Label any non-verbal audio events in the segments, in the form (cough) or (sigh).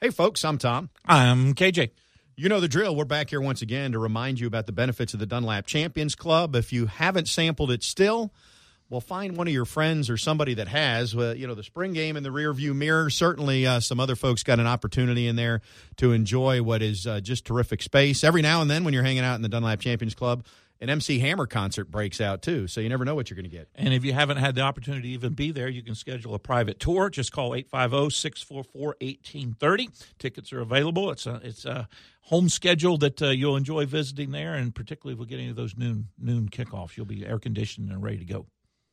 Hey, folks, I'm Tom. I'm KJ. You know the drill. We're back here once again to remind you about the benefits of the Dunlap Champions Club. If you haven't sampled it still, well, find one of your friends or somebody that has. Uh, you know, the spring game in the rearview mirror. Certainly, uh, some other folks got an opportunity in there to enjoy what is uh, just terrific space. Every now and then, when you're hanging out in the Dunlap Champions Club, an MC Hammer concert breaks out too. So you never know what you're going to get. And if you haven't had the opportunity to even be there, you can schedule a private tour. Just call 850-644-1830. Tickets are available. It's a it's a home schedule that uh, you'll enjoy visiting there, and particularly if we get any of those noon noon kickoffs, you'll be air conditioned and ready to go.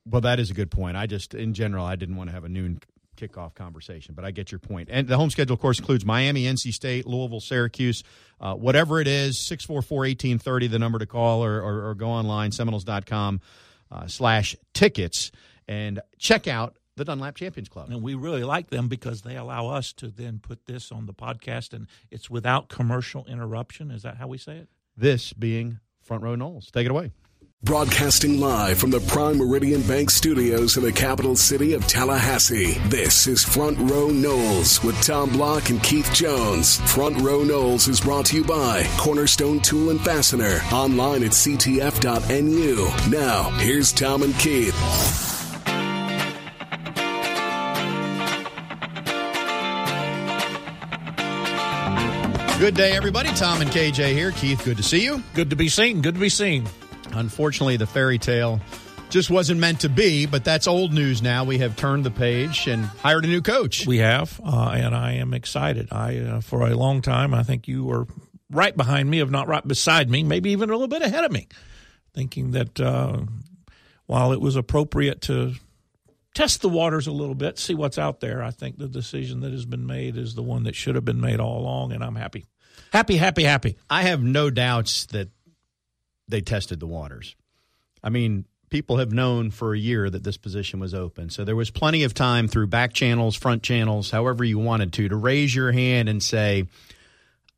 Well, that is a good point. I just, in general, I didn't want to have a noon kickoff conversation, but I get your point. And the home schedule, of course, includes Miami, NC State, Louisville, Syracuse, uh, whatever it is, 644 1830, the number to call, or, or, or go online, seminoles.com uh, slash tickets, and check out the Dunlap Champions Club. And we really like them because they allow us to then put this on the podcast, and it's without commercial interruption. Is that how we say it? This being Front Row Noles. Take it away. Broadcasting live from the Prime Meridian Bank studios in the capital city of Tallahassee. This is Front Row Noles with Tom Block and Keith Jones. Front Row Noles is brought to you by Cornerstone Tool and Fastener. Online at ctf.nu. Now, here's Tom and Keith. Good day, everybody. Tom and KJ here. Keith, good to see you. Good to be seen. Good to be seen. Unfortunately, the fairy tale just wasn't meant to be, but that's old news now. We have turned the page and hired a new coach. We have, uh, and I am excited. I, uh, for a long time, I think you were right behind me, if not right beside me, maybe even a little bit ahead of me, thinking that uh, while it was appropriate to test the waters a little bit, see what's out there, I think the decision that has been made is the one that should have been made all along, and I'm happy. Happy, happy, happy. I have no doubts that they tested the waters. I mean, people have known for a year that this position was open. So there was plenty of time through back channels, front channels, however you wanted to, to raise your hand and say,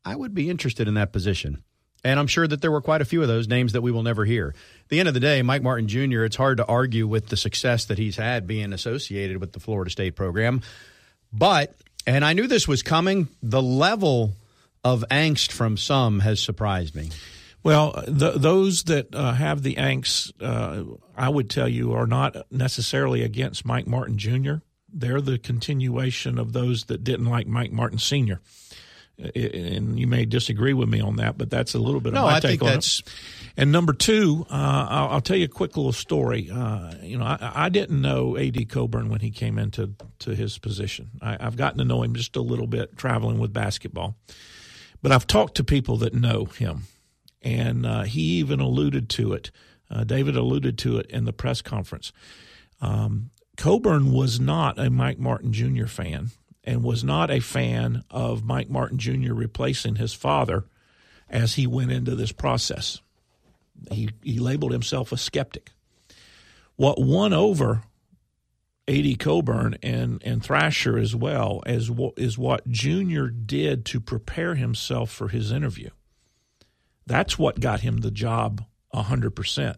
I would be interested in that position. And I'm sure that there were quite a few of those names that we will never hear. At the end of the day, Mike Martin Jr., it's hard to argue with the success that he's had being associated with the Florida State program. But, and I knew this was coming, the level of angst from some has surprised me. Well, the, those that uh, have the angst, uh, I would tell you, are not necessarily against Mike Martin Jr. They're the continuation of those that didn't like Mike Martin Sr. And you may disagree with me on that, but that's a little bit no, of my I take think on that's... it. And number two, uh, I'll, I'll, tell you a quick little story. Uh, you know, I, I, didn't know A.D. Coburn when he came into to his position. I, I've gotten to know him just a little bit traveling with basketball, but I've talked to people that know him and uh, he even alluded to it. Uh, David alluded to it in the press conference. Um, Coburn was not a Mike Martin Jr. fan and was not a fan of Mike Martin Jr. replacing his father as he went into this process. He, he labeled himself a skeptic. What won over A.D. Coburn and, and Thrasher as well as is what Jr. did to prepare himself for his interview. That's what got him the job 100%.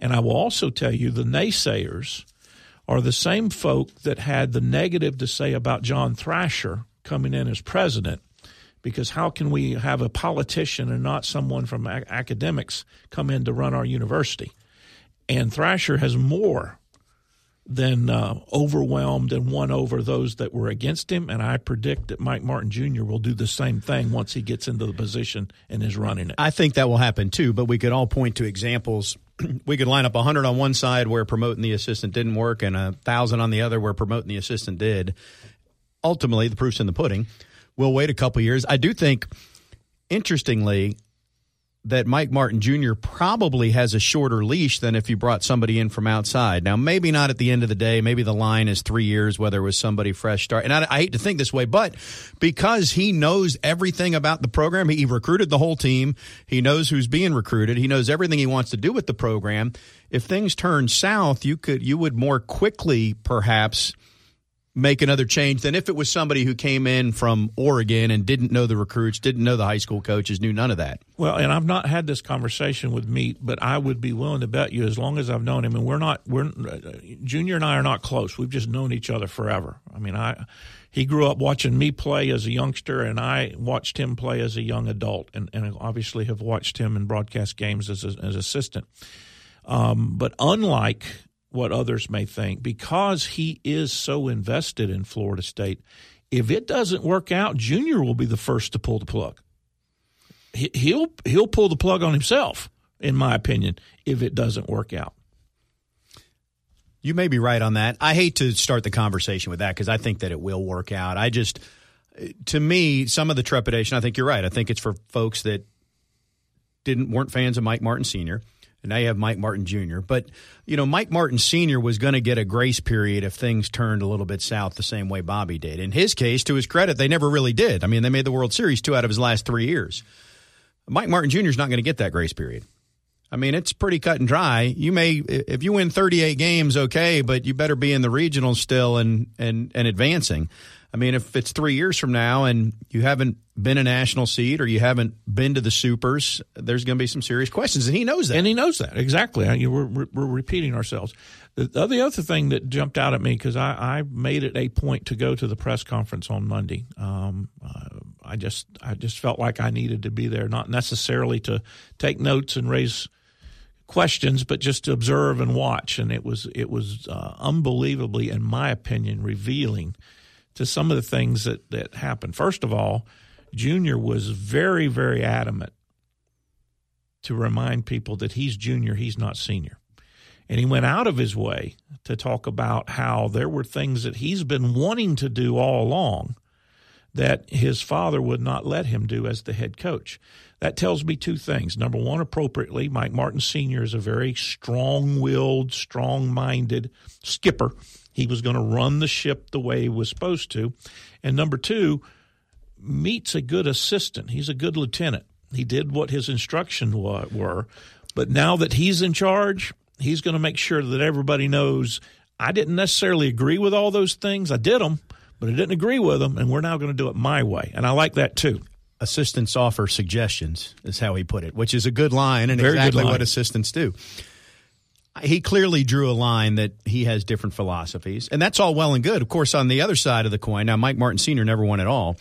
And I will also tell you the naysayers are the same folk that had the negative to say about John Thrasher coming in as president. Because how can we have a politician and not someone from academics come in to run our university? And Thrasher has more then uh, overwhelmed and won over those that were against him. And I predict that Mike Martin Jr. will do the same thing once he gets into the position and is running it. I think that will happen too, but we could all point to examples. (clears throat) we could line up 100 on one side where promoting the assistant didn't work and a 1,000 on the other where promoting the assistant did. Ultimately, the proof's in the pudding. We'll wait a couple years. I do think, interestingly, that Mike Martin Jr. probably has a shorter leash than if you brought somebody in from outside. Now, maybe not at the end of the day. Maybe the line is three years, whether it was somebody fresh start. And I, I hate to think this way, but because he knows everything about the program, he recruited the whole team. He knows who's being recruited. He knows everything he wants to do with the program. If things turn south, you could you would more quickly perhaps make another change than if it was somebody who came in from Oregon and didn't know the recruits, didn't know the high school coaches, knew none of that. Well, and I've not had this conversation with Meat, but I would be willing to bet you as long as I've known him, and we're not, we're Junior and I are not close. We've just known each other forever. I mean, I he grew up watching me play as a youngster, and I watched him play as a young adult, and, and obviously have watched him in broadcast games as a, as assistant. Um, but unlike what others may think, because he is so invested in Florida State, if it doesn't work out, Junior will be the first to pull the plug. He'll he'll pull the plug on himself, in my opinion, if it doesn't work out. You may be right on that. I hate to start the conversation with that because I think that it will work out. I just, to me, some of the trepidation. I think you're right. I think it's for folks that didn't weren't fans of Mike Martin Sr. And now you have Mike Martin Jr. But, you know, Mike Martin Sr. was going to get a grace period if things turned a little bit south the same way Bobby did. In his case, to his credit, they never really did. I mean, they made the World Series two out of his last three years. Mike Martin Jr. is not going to get that grace period. I mean, it's pretty cut and dry. You may, if you win 38 games, okay, but you better be in the regional still and, and, and advancing. I mean, if it's three years from now and you haven't been a national seed or you haven't been to the supers, there's going to be some serious questions, and he knows that. And he knows that exactly. We're, we're repeating ourselves. The, the other thing that jumped out at me because I, I made it a point to go to the press conference on Monday. Um, uh, I just I just felt like I needed to be there, not necessarily to take notes and raise questions, but just to observe and watch. And it was it was uh, unbelievably, in my opinion, revealing to some of the things that that happened. First of all, Junior was very very adamant to remind people that he's junior, he's not senior. And he went out of his way to talk about how there were things that he's been wanting to do all along that his father would not let him do as the head coach. That tells me two things. Number one, appropriately, Mike Martin Sr. is a very strong willed, strong minded skipper. He was going to run the ship the way he was supposed to. And number two, Meat's a good assistant. He's a good lieutenant. He did what his instructions were. But now that he's in charge, he's going to make sure that everybody knows I didn't necessarily agree with all those things. I did them, but I didn't agree with them, and we're now going to do it my way. And I like that too assistants offer suggestions, is how he put it, which is a good line and Very exactly line. what assistants do. He clearly drew a line that he has different philosophies, and that's all well and good. Of course, on the other side of the coin, now Mike Martin Sr. never won at all,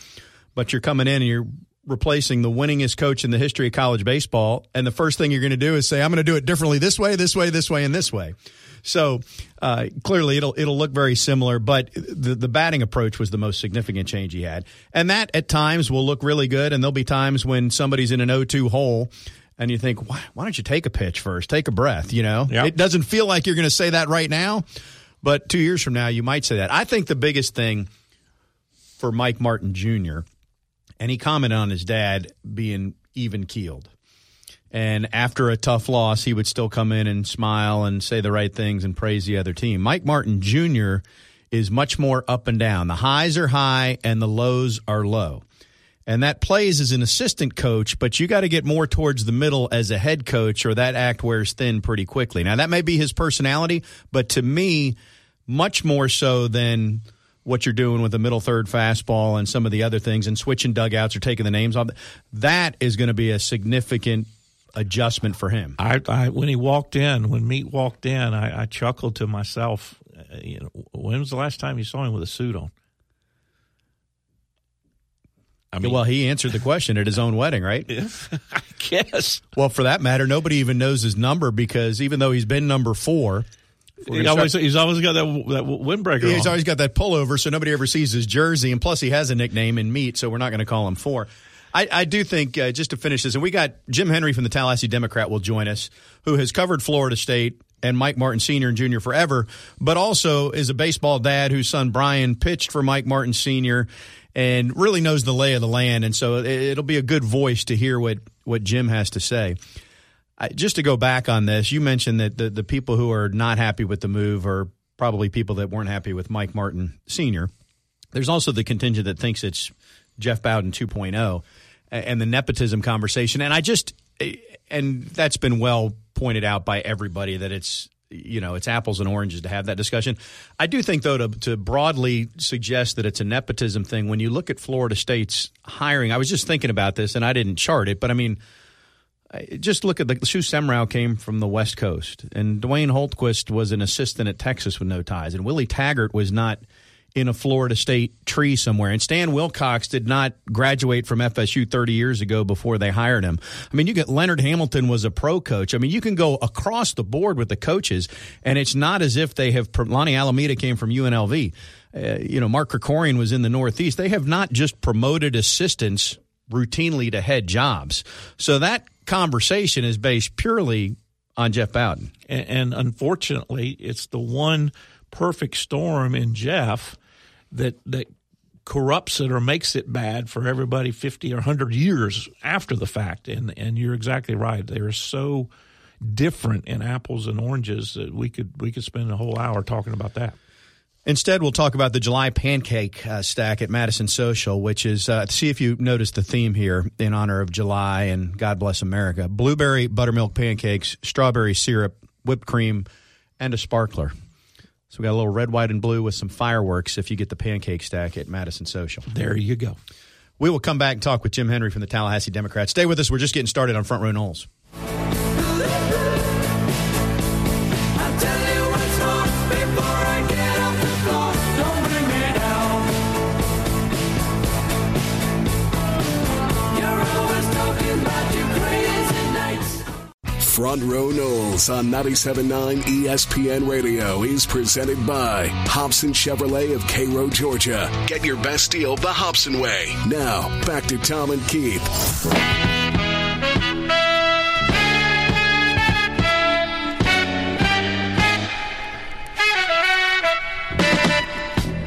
but you're coming in and you're replacing the winningest coach in the history of college baseball, and the first thing you're going to do is say, "I'm going to do it differently this way, this way, this way, and this way." So uh, clearly, it'll it'll look very similar, but the the batting approach was the most significant change he had, and that at times will look really good, and there'll be times when somebody's in an 0-2 hole. And you think, why, why don't you take a pitch first? Take a breath. You know, yep. it doesn't feel like you're going to say that right now, but two years from now, you might say that. I think the biggest thing for Mike Martin Jr. and he commented on his dad being even keeled. And after a tough loss, he would still come in and smile and say the right things and praise the other team. Mike Martin Jr. is much more up and down. The highs are high and the lows are low. And that plays as an assistant coach, but you got to get more towards the middle as a head coach, or that act wears thin pretty quickly. Now, that may be his personality, but to me, much more so than what you're doing with the middle third fastball and some of the other things and switching dugouts or taking the names off. That is going to be a significant adjustment for him. I, I when he walked in, when Meat walked in, I, I chuckled to myself. Uh, you know, when was the last time you saw him with a suit on? I mean, well, he answered the question at his own wedding, right? (laughs) I guess. Well, for that matter, nobody even knows his number because even though he's been number four, he always, he's always got that that windbreaker. He's on. always got that pullover, so nobody ever sees his jersey. And plus, he has a nickname in meat, so we're not going to call him four. I, I do think uh, just to finish this, and we got Jim Henry from the Tallahassee Democrat will join us, who has covered Florida State and Mike Martin Sr. and Jr. forever, but also is a baseball dad whose son Brian pitched for Mike Martin Sr. and really knows the lay of the land. And so it'll be a good voice to hear what, what Jim has to say. I, just to go back on this, you mentioned that the, the people who are not happy with the move are probably people that weren't happy with Mike Martin Sr. There's also the contingent that thinks it's Jeff Bowden 2.0 and the nepotism conversation. And I just, and that's been well pointed out by everybody that it's, you know, it's apples and oranges to have that discussion. I do think, though, to, to broadly suggest that it's a nepotism thing, when you look at Florida State's hiring, I was just thinking about this and I didn't chart it, but I mean, just look at the Sue Semrau came from the West Coast, and Dwayne Hultquist was an assistant at Texas with no ties, and Willie Taggart was not in a Florida State tree somewhere. And Stan Wilcox did not graduate from FSU 30 years ago before they hired him. I mean, you get Leonard Hamilton was a pro coach. I mean, you can go across the board with the coaches, and it's not as if they have. Lonni Alameda came from UNLV. Uh, you know, Mark Krikorian was in the Northeast. They have not just promoted assistants routinely to head jobs. So that conversation is based purely on Jeff Bowden. And, and unfortunately, it's the one perfect storm in Jeff that that corrupts it or makes it bad for everybody 50 or 100 years after the fact. And and you're exactly right. They're so different in apples and oranges that we could we could spend a whole hour talking about that. Instead, we'll talk about the July pancake uh, stack at Madison Social, which is uh, see if you notice the theme here in honor of July and God bless America: blueberry buttermilk pancakes, strawberry syrup, whipped cream, and a sparkler. So we got a little red, white, and blue with some fireworks if you get the pancake stack at Madison Social. There you go. We will come back and talk with Jim Henry from the Tallahassee Democrats. Stay with us. We're just getting started on Front Row Noles. Front Row Noles on 97.9 ESPN Radio is presented by Hobson Chevrolet of Cairo, Georgia. Get your best deal the Hobson way. Now, back to Tom and Keith.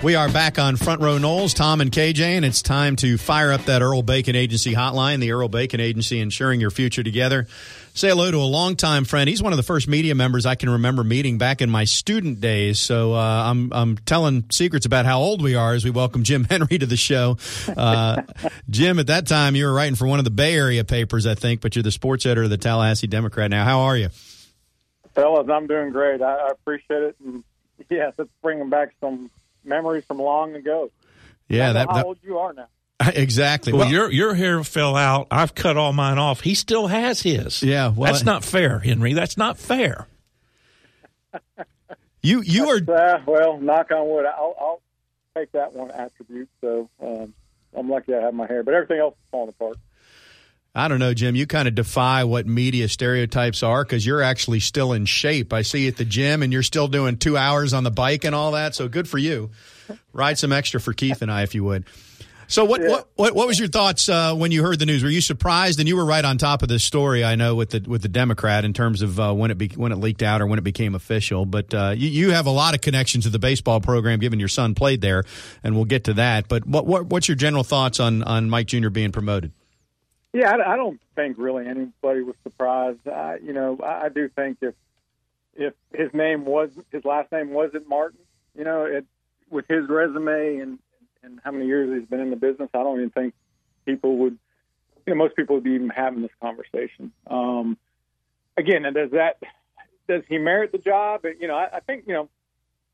We are back on Front Row Noles, Tom and KJ, and it's time to fire up that Earl Bacon Agency hotline, the Earl Bacon Agency, ensuring your future together. Say hello to a longtime friend. He's one of the first media members I can remember meeting back in my student days. So uh, I'm I'm telling secrets about how old we are as we welcome Jim (laughs) Henry to the show. Uh, Jim, at that time you were writing for one of the Bay Area papers, I think, but you're the sports editor of the Tallahassee Democrat now. How are you? Fellas, I'm doing great. I, I appreciate it, and yes, it's bringing back some memories from long ago. Yeah, that, how that, old you are now. (laughs) Exactly. Well, well, your your hair fell out. I've cut all mine off. He still has his. Yeah, well, that's not fair, Henry. That's not fair. (laughs) you you are uh, well. Knock on wood. I'll, I'll take that one attribute. So um, I'm lucky I have my hair, but everything else is falling apart. I don't know, Jim. You kind of defy what media stereotypes are because you're actually still in shape. I see you at the gym and you're still doing two hours on the bike and all that. So good for you. Ride some extra for Keith and I, if you would. So what, yeah. what, what what was your thoughts uh, when you heard the news? Were you surprised? And you were right on top of this story, I know, with the with the Democrat in terms of uh, when it be, when it leaked out or when it became official. But uh, you, you have a lot of connections to the baseball program, given your son played there, and we'll get to that. But what, what what's your general thoughts on on Mike Jr. being promoted? Yeah, I, I don't think really anybody was surprised. I, you know, I, I do think if if his name was his last name wasn't Martin, you know, it with his resume and and how many years he's been in the business, I don't even think people would, you know, most people would be even having this conversation. Um, again, does that does he merit the job? You know, I, I think you know,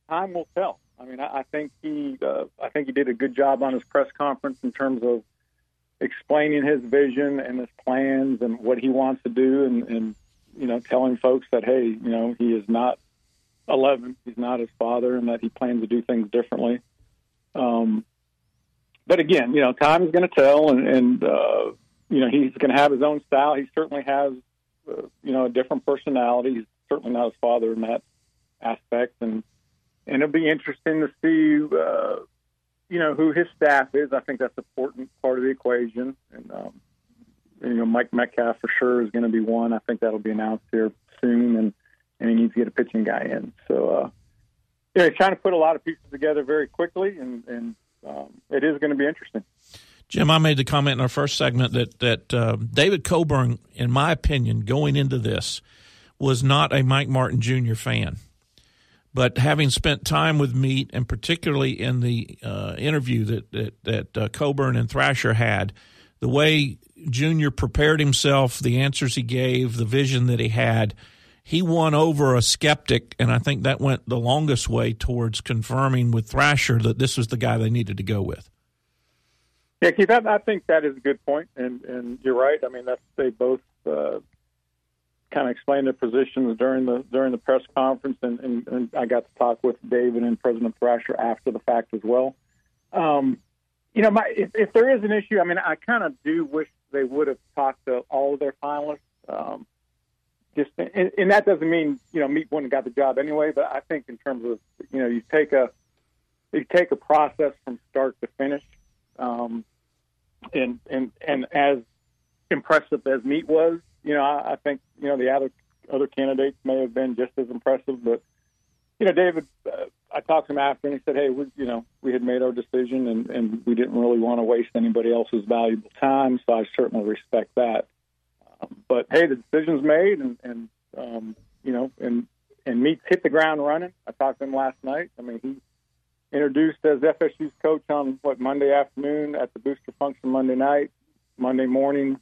time will tell. I mean, I, I think he, uh, I think he did a good job on his press conference in terms of explaining his vision and his plans and what he wants to do, and, and you know, telling folks that hey, you know, he is not 11, he's not his father, and that he plans to do things differently. Um, but again, you know, time is going to tell, and, and uh, you know, he's going to have his own style. He certainly has, uh, you know, a different personality. He's certainly not his father in that aspect, and and it'll be interesting to see, uh, you know, who his staff is. I think that's an important part of the equation, and um, you know, Mike Metcalf for sure is going to be one. I think that'll be announced here soon, and and he needs to get a pitching guy in. So, uh, yeah, he's trying to put a lot of pieces together very quickly, and and um, it is going to be interesting. Jim, I made the comment in our first segment that that uh, David Coburn, in my opinion, going into this, was not a Mike Martin Jr. fan. But having spent time with Meat, and particularly in the uh, interview that that, that uh, Coburn and Thrasher had, the way Junior prepared himself, the answers he gave, the vision that he had, he won over a skeptic, and I think that went the longest way towards confirming with Thrasher that this was the guy they needed to go with. Yeah, Keith, I, I think that is a good point, and and you're right. I mean, that's they both uh, kind of explained their positions during the during the press conference, and, and, and I got to talk with David and President Thrasher after the fact as well. Um, you know, my, if, if there is an issue, I mean, I kind of do wish they would have talked to all of their finalists. Um, just and, and that doesn't mean you know Meat wouldn't got the job anyway, but I think in terms of you know you take a you take a process from start to finish, um, and and and as impressive as Meat was, you know, I, I think you know the other other candidates may have been just as impressive, but you know, David, uh, I talked to him after, and he said, "Hey, we, you know, we had made our decision, and, and we didn't really want to waste anybody else's valuable time, so I certainly respect that." Um, but hey, the decision's made, and, and um, you know, and and Meat's hit the ground running. I talked to him last night. I mean, he introduced as FSU's coach on what Monday afternoon at the booster function Monday night. Monday morning,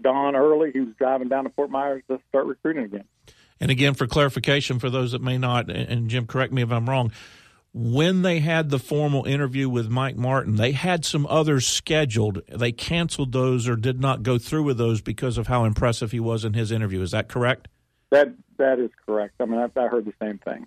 dawn early, he was driving down to Fort Myers to start recruiting again. And again, for clarification, for those that may not, and Jim, correct me if I'm wrong, when they had the formal interview with Mike Martin, they had some others scheduled. They canceled those or did not go through with those because of how impressive he was in his interview. Is that correct? That that is correct. I mean, I, I heard the same thing.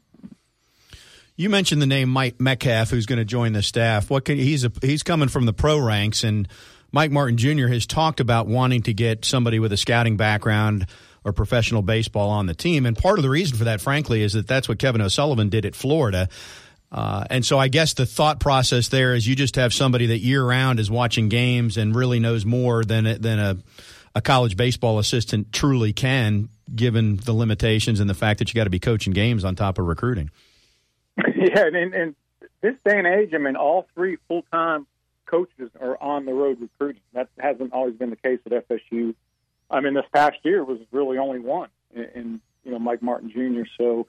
You mentioned the name Mike Metcalf, who's going to join the staff. What can, he's a, he's coming from the pro ranks, and Mike Martin Jr. has talked about wanting to get somebody with a scouting background or professional baseball on the team. And part of the reason for that, frankly, is that that's what Kevin O'Sullivan did at Florida. Uh, and so I guess the thought process there is you just have somebody that year round is watching games and really knows more than than a, a college baseball assistant truly can, given the limitations and the fact that you got to be coaching games on top of recruiting. (laughs) Yeah, and, and this day and age, I mean, all three full time coaches are on the road recruiting. That hasn't always been the case at FSU. I mean, this past year was really only one, and you know, Mike Martin Jr. So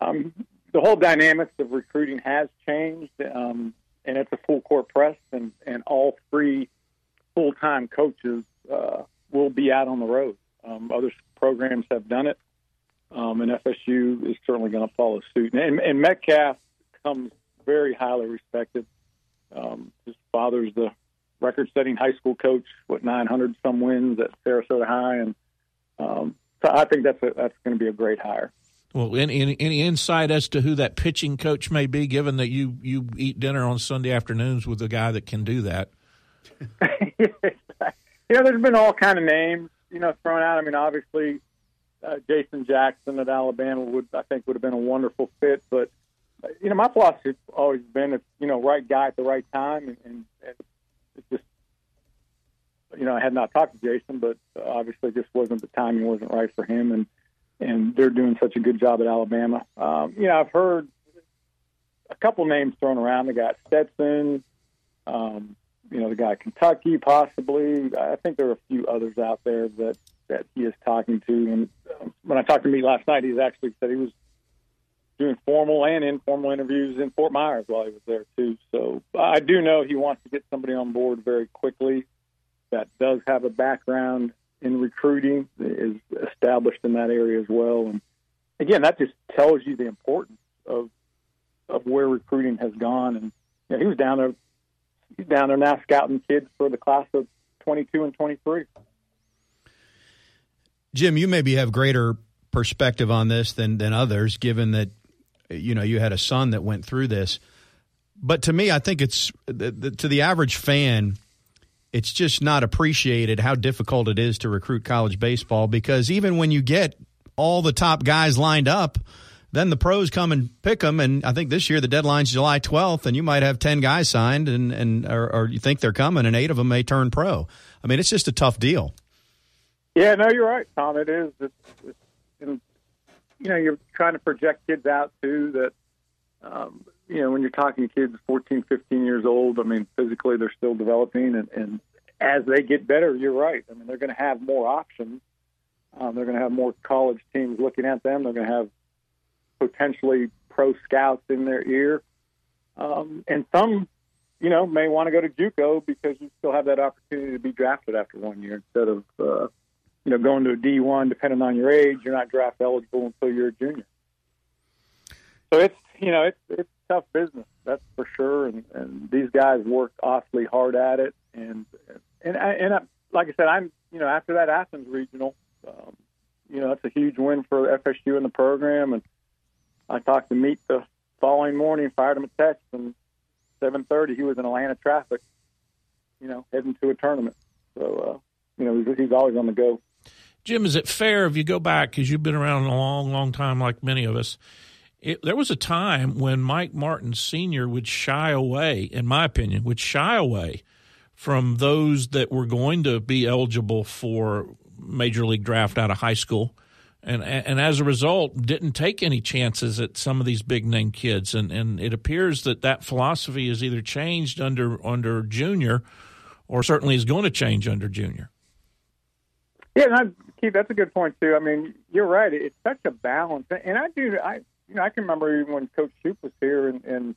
um, the whole dynamics of recruiting has changed, um, and it's a full court press, and and all three full time coaches uh, will be out on the road. Um, other programs have done it um, and FSU is certainly going to follow suit. And, and Metcalf comes very highly respected. Um, his father's the record-setting high school coach, what 900 some wins at Sarasota High, and um, so I think that's that's going to be a great hire. Well, any, any, insight as to who that pitching coach may be, given that you you eat dinner on Sunday afternoons with a guy that can do that? (laughs) you know, there's been all kind of names, you know, thrown out. I mean, obviously, uh, Jason Jackson at Alabama would I think would have been a wonderful fit. But uh, you know, my philosophy has always been it's you know right guy at the right time, and, and, and it's just you know I had not talked to Jason, but obviously just wasn't the timing wasn't right for him, and and they're doing such a good job at Alabama. Um, you know, I've heard a couple names thrown around. They got Stetson. Um, you know, the guy Kentucky, possibly. I think there are a few others out there that that he is talking to. And um, when I talked to me last night, he's actually said he was doing formal and informal interviews in Fort Myers while he was there too. So I do know he wants to get somebody on board very quickly that does have a background in recruiting, is established in that area as well. And again, that just tells you the importance of of where recruiting has gone. And you know, he was down there, he's down there now scouting kids for the class of 22 and 23. Jim, you maybe have greater perspective on this than than others, given that you know you had a son that went through this. But to me, I think it's to the average fan, it's just not appreciated how difficult it is to recruit college baseball because even when you get all the top guys lined up, then the pros come and pick them. And I think this year the deadline's July 12th, and you might have 10 guys signed, and, and or, or you think they're coming, and eight of them may turn pro. I mean, it's just a tough deal. Yeah, no, you're right, Tom. It is. It's, it's, and, you know, you're trying to project kids out too. That um, you know, when you're talking kids 14, 15 years old, I mean, physically they're still developing, and, and as they get better, you're right. I mean, they're going to have more options. Um, they're going to have more college teams looking at them. They're going to have potentially pro scouts in their ear, um, and some, you know, may want to go to JUCO because you still have that opportunity to be drafted after one year instead of uh, you know, going to a D1, depending on your age, you're not draft eligible until you're a junior. So it's, you know, it's, it's tough business, that's for sure. And, and these guys work awfully hard at it. And, and, and I, like I said, I'm, you know, after that Athens regional, um, you know, that's a huge win for FSU in the program. And I talked to Meat the following morning, fired him a text, and 7:30 he was in Atlanta traffic, you know, heading to a tournament. So, uh, you know, he's, he's always on the go. Jim, is it fair if you go back because you've been around a long, long time, like many of us? It, there was a time when Mike Martin Sr. would shy away, in my opinion, would shy away from those that were going to be eligible for major league draft out of high school. And, and as a result, didn't take any chances at some of these big name kids. And, and it appears that that philosophy is either changed under under Junior, or certainly is going to change under Junior. Yeah, and Keith, that's a good point too. I mean, you're right. It's such a balance, and I do. I you know I can remember even when Coach Shouppe was here, and, and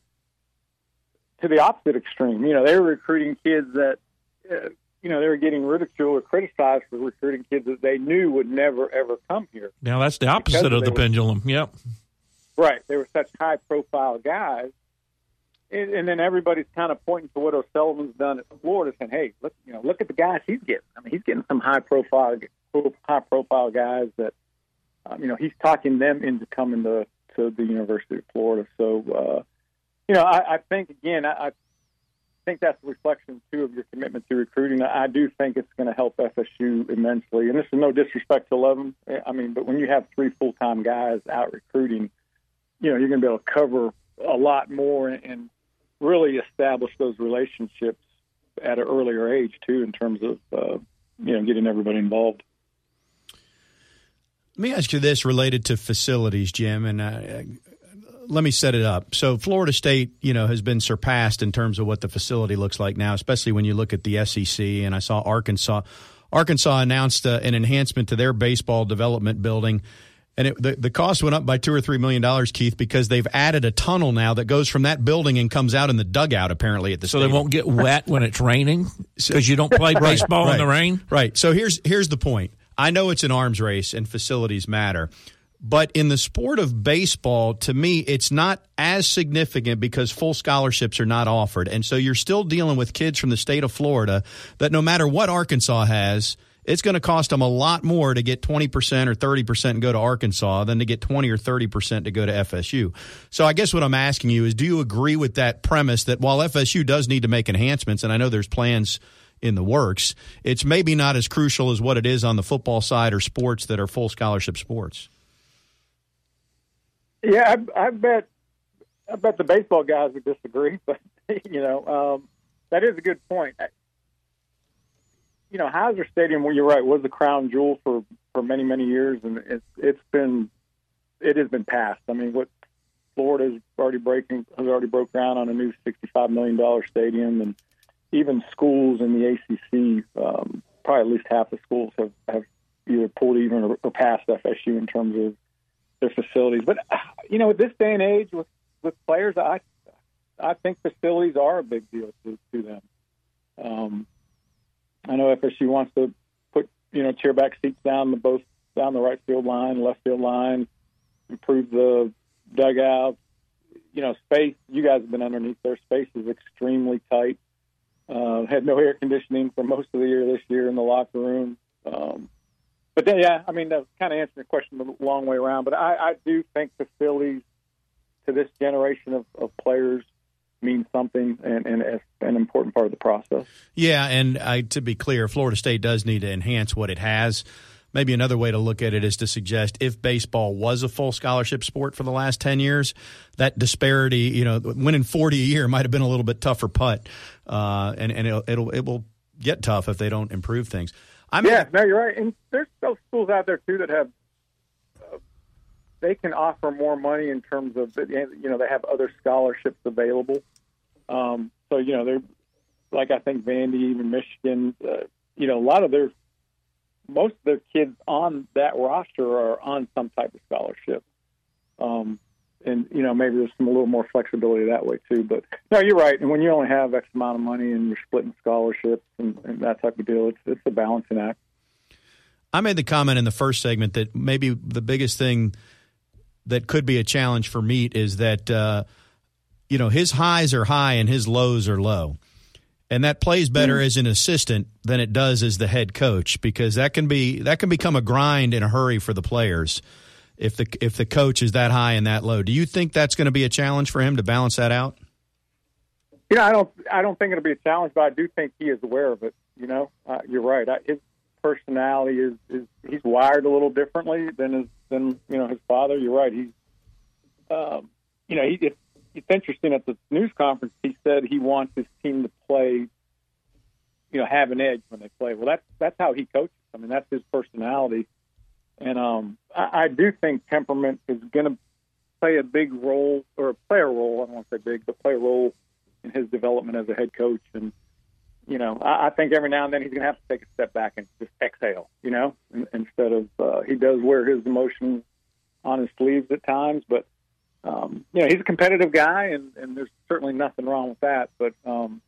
to the opposite extreme. You know, they were recruiting kids that. Uh, you know, they were getting ridiculed or criticized for recruiting kids that they knew would never ever come here. Now that's the opposite of the were, pendulum. Yep. Right. They were such high profile guys. And, and, then everybody's kind of pointing to what O'Sullivan's done at Florida, saying, "Hey, look, you know, look at the guys he's getting. I mean, he's getting some high profile, high profile guys that, um, you know, he's talking them into coming to to the University of Florida. So, uh, you know, I, I think again, I, I think that's a reflection too of your commitment to recruiting. I do think it's going to help FSU immensely. And this is no disrespect to Levin. I mean, but when you have three full time guys out recruiting, you know you're going to be able to cover a lot more and really establish those relationships at an earlier age too, in terms of uh, you know getting everybody involved. Let me ask you this related to facilities, Jim, and uh, let me set it up. So Florida State, you know, has been surpassed in terms of what the facility looks like now, especially when you look at the SEC. And I saw Arkansas. Arkansas announced uh, an enhancement to their baseball development building. And it, the, the cost went up by two or three million dollars, Keith, because they've added a tunnel now that goes from that building and comes out in the dugout. Apparently, at the so stadium. they won't get wet when it's raining (laughs) because you don't play (laughs) baseball right, in the rain. Right. So here's here's the point. I know it's an arms race and facilities matter, but in the sport of baseball, to me, it's not as significant because full scholarships are not offered. And so you're still dealing with kids from the state of Florida that no matter what Arkansas has, it's going to cost them a lot more to get 20% or 30% and go to Arkansas than to get 20 or 30% to go to FSU. So I guess what I'm asking you is do you agree with that premise that while FSU does need to make enhancements, and I know there's plans in the works, it's maybe not as crucial as what it is on the football side or sports that are full scholarship sports? Yeah, I, I bet. I bet the baseball guys would disagree, (laughs) but you know um, that is a good point. You know, Howser Stadium, you're right, was the crown jewel for for many many years, and it's it's been it has been passed. I mean, what Florida's already breaking has already broke ground on a new sixty five million dollar stadium, and even schools in the ACC, um, probably at least half the schools have have either pulled even or, or passed FSU in terms of their facilities. But you know, at this day and age, with with players, I I think facilities are a big deal to, to them. Um, I know FSU wants to put you know chairback seats down the both down the right field line, left field line, improve the dugout. You know, space. You guys have been underneath their space is extremely tight. Uh, had no air conditioning for most of the year this year in the locker room. Um, but then, yeah, I mean, that's kind of answering the question a long way around. But I, I do think the Phillies, to this generation of, of players, means something and, and as an important part of the process. Yeah, and I, to be clear, Florida State does need to enhance what it has. Maybe another way to look at it is to suggest if baseball was a full scholarship sport for the last 10 years, that disparity, you know, winning 40 a year might have been a little bit tougher putt. Uh, and and it'll, it'll, it will get tough if they don't improve things. I mean, yeah, no, you're right. And there's those schools out there too that have uh, they can offer more money in terms of you know they have other scholarships available. Um, so you know they're like I think Vandy, even Michigan. Uh, you know, a lot of their most of their kids on that roster are on some type of scholarship. Um, and you know maybe there's some a little more flexibility that way too. But no, you're right. And when you only have X amount of money and you're splitting scholarships and, and that type of deal, it's it's a balancing act. I made the comment in the first segment that maybe the biggest thing that could be a challenge for Meat is that uh, you know his highs are high and his lows are low. And that plays better mm. as an assistant than it does as the head coach because that can be that can become a grind in a hurry for the players if the if the coach is that high and that low. Do you think that's going to be a challenge for him to balance that out? You know, I don't I don't think it'll be a challenge, but I do think he is aware of it. You know, uh, you're right. I, his personality is, is he's wired a little differently than his than you know his father. You're right. He's um, you know he, it's, it's interesting at the news conference. He said he wants his team to play, you know, have an edge when they play. Well, that's that's how he coaches. I mean, that's his personality, and um, I, I do think temperament is going to play a big role or play a role. I don't want to say big, but play a role in his development as a head coach and you know, I, I think every now and then he's going to have to take a step back and just exhale, you know, instead of uh, he does wear his emotions on his sleeves at times, but um, you know, he's a competitive guy, and, and there's certainly nothing wrong with that. But um,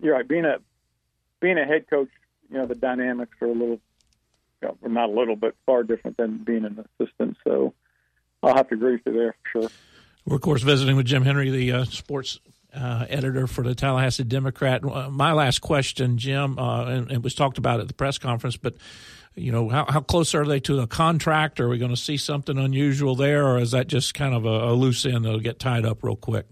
you're right, being a being a head coach, you know, the dynamics are a little, you know, not a little, but far different than being an assistant. So I'll have to agree with you there for sure. We're of course visiting with Jim Henry, the uh, sports uh, editor for the Tallahassee Democrat. Uh, my last question, Jim, uh, and it was talked about at the press conference, but you know, how, how close are they to the contract? Are we going to see something unusual there, or is that just kind of a, a loose end that'll get tied up real quick?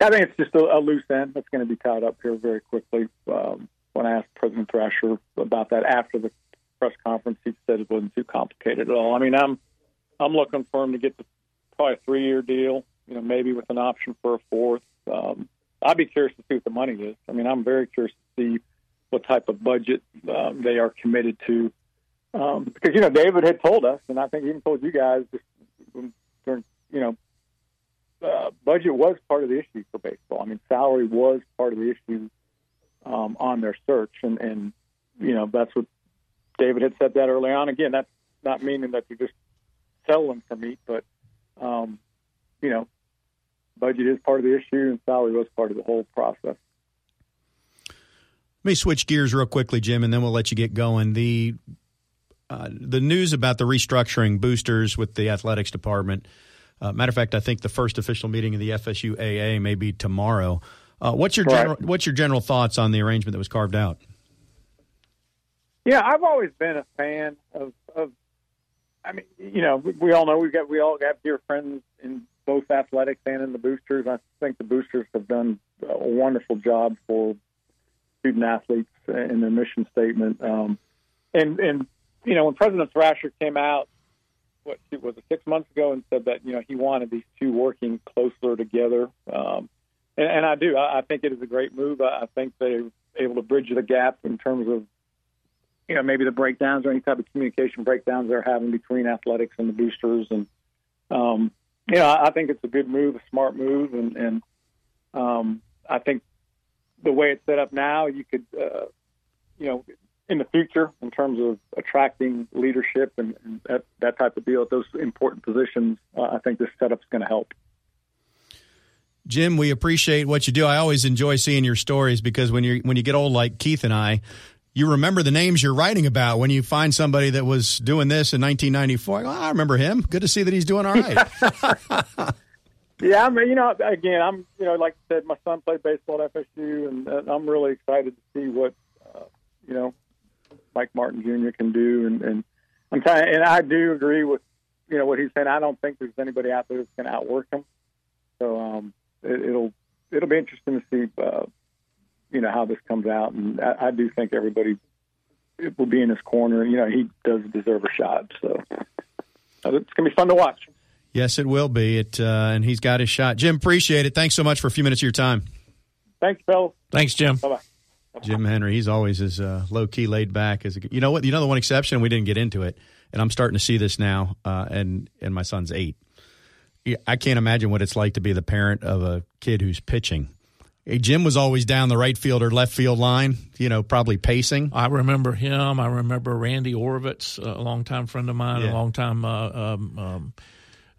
I think it's just a, a loose end that's going to be tied up here very quickly. Um, when I asked President Thrasher about that after the press conference, he said it wasn't too complicated at all. I mean, I'm I'm looking for him to get probably a three year deal, you know, maybe with an option for a fourth um, I'd be curious to see what the money is. I mean, I'm very curious to see what type of budget um, they are committed to. Um, because you know, David had told us, and I think even told you guys, just you know, uh, budget was part of the issue for baseball. I mean, salary was part of the issue um, on their search, and and you know that's what David had said that early on. Again, that's not meaning that you're just selling for meat, but um, you know, budget is part of the issue, and salary was part of the whole process. Let me switch gears real quickly, Jim, and then we'll let you get going. The uh, the news about the restructuring boosters with the athletics department. Uh, matter of fact, I think the first official meeting of the FSUAA may be tomorrow. Uh, what's your general What's your general thoughts on the arrangement that was carved out? Yeah, I've always been a fan of, of I mean, you know, we all know we've got we all have dear friends in both athletics and in the boosters. I think the boosters have done a wonderful job for student athletes in their mission statement. Um, and and you know when President Thrasher came out, what was it six months ago, and said that you know he wanted these two working closer together. Um, and, and I do. I, I think it is a great move. I, I think they're able to bridge the gap in terms of you know maybe the breakdowns or any type of communication breakdowns they're having between athletics and the boosters and um, you know, I think it's a good move, a smart move, and, and um, I think the way it's set up now, you could, uh, you know, in the future, in terms of attracting leadership and, and that, that type of deal at those important positions, uh, I think this setup is going to help. Jim, we appreciate what you do. I always enjoy seeing your stories because when you when you get old like Keith and I, you remember the names you're writing about when you find somebody that was doing this in 1994. I remember him. Good to see that he's doing all right. (laughs) (laughs) yeah, I mean, you know, again, I'm, you know, like I said, my son played baseball at FSU, and I'm really excited to see what, uh, you know, Mike Martin Jr. can do, and, and I'm trying, and I do agree with, you know, what he's saying. I don't think there's anybody out there that's going to outwork him. So um, it, it'll it'll be interesting to see. Uh, you know how this comes out, and I, I do think everybody it will be in his corner. You know, he does deserve a shot, so it's going to be fun to watch. Yes, it will be. It uh, and he's got his shot. Jim, appreciate it. Thanks so much for a few minutes of your time. Thanks, Phil. Thanks, Jim. Bye bye. Jim Henry, he's always as uh, low key, laid back as a, you know what. You know the one exception we didn't get into it, and I'm starting to see this now. Uh, and and my son's eight. I can't imagine what it's like to be the parent of a kid who's pitching Hey, Jim was always down the right field or left field line, you know, probably pacing. I remember him. I remember Randy Orvitz, a longtime friend of mine, yeah. a longtime uh, um, um,